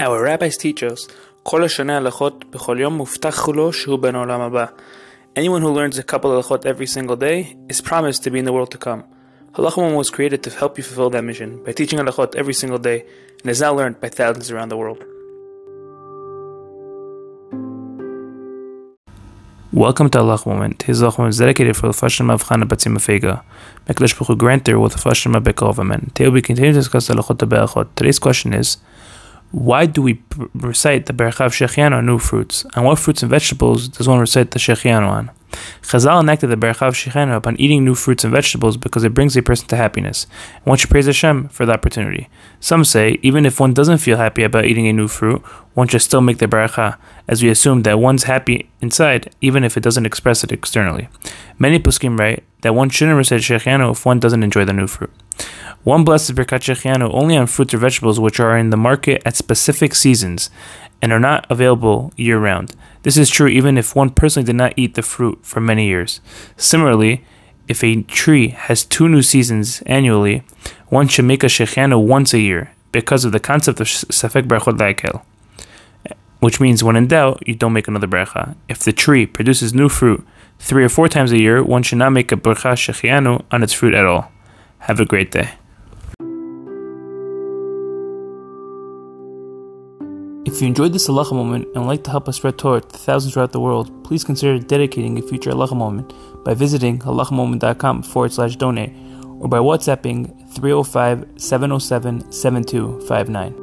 Our rabbis teach us, כל השנה הלכות בכל יום מובטח לו שהוא בן העולם הבא. Anyone who learns a couple of הלכות every single day is promised to be in the world to come. Halachim was created to help you fulfill that mission by teaching halachot every single day and is now learned by thousands around the world. Welcome to Halacha Moment. Today's Halacha Moment is dedicated for the Fashima of Chana Batzim Afega. May Kadosh Baruch Hu grant there with the Fashima Bekov Amen. Today we continue to discuss the Lachot Today's question is, why do we recite the Berchav Shehecheyanu on new fruits? And what fruits and vegetables does one recite the Shehecheyanu on? Chazal enacted the Berchav Shehecheyanu upon eating new fruits and vegetables because it brings a person to happiness, and one should praise Hashem for the opportunity. Some say, even if one doesn't feel happy about eating a new fruit, one should still make the Berachah, as we assume that one's happy inside, even if it doesn't express it externally. Many poskim write that one shouldn't recite Shehecheyanu if one doesn't enjoy the new fruit. One blesses Birkat Shehecheyanu only on fruits or vegetables which are in the market at specific seasons and are not available year round. This is true even if one personally did not eat the fruit for many years. Similarly, if a tree has two new seasons annually, one should make a Shehecheyanu once a year because of the concept of Safek Berachot Lehakel, which means when in doubt, you don't make another bracha. If the tree produces new fruit three or four times a year, one should not make a bracha Shehecheyanu on its fruit at all. Have a great day. If you enjoyed this halacha moment and would like to help us spread Torah to thousands throughout the world, please consider dedicating a future halacha moment by visiting halachamoment.com forward slash donate or by WhatsApping 305 707 7259.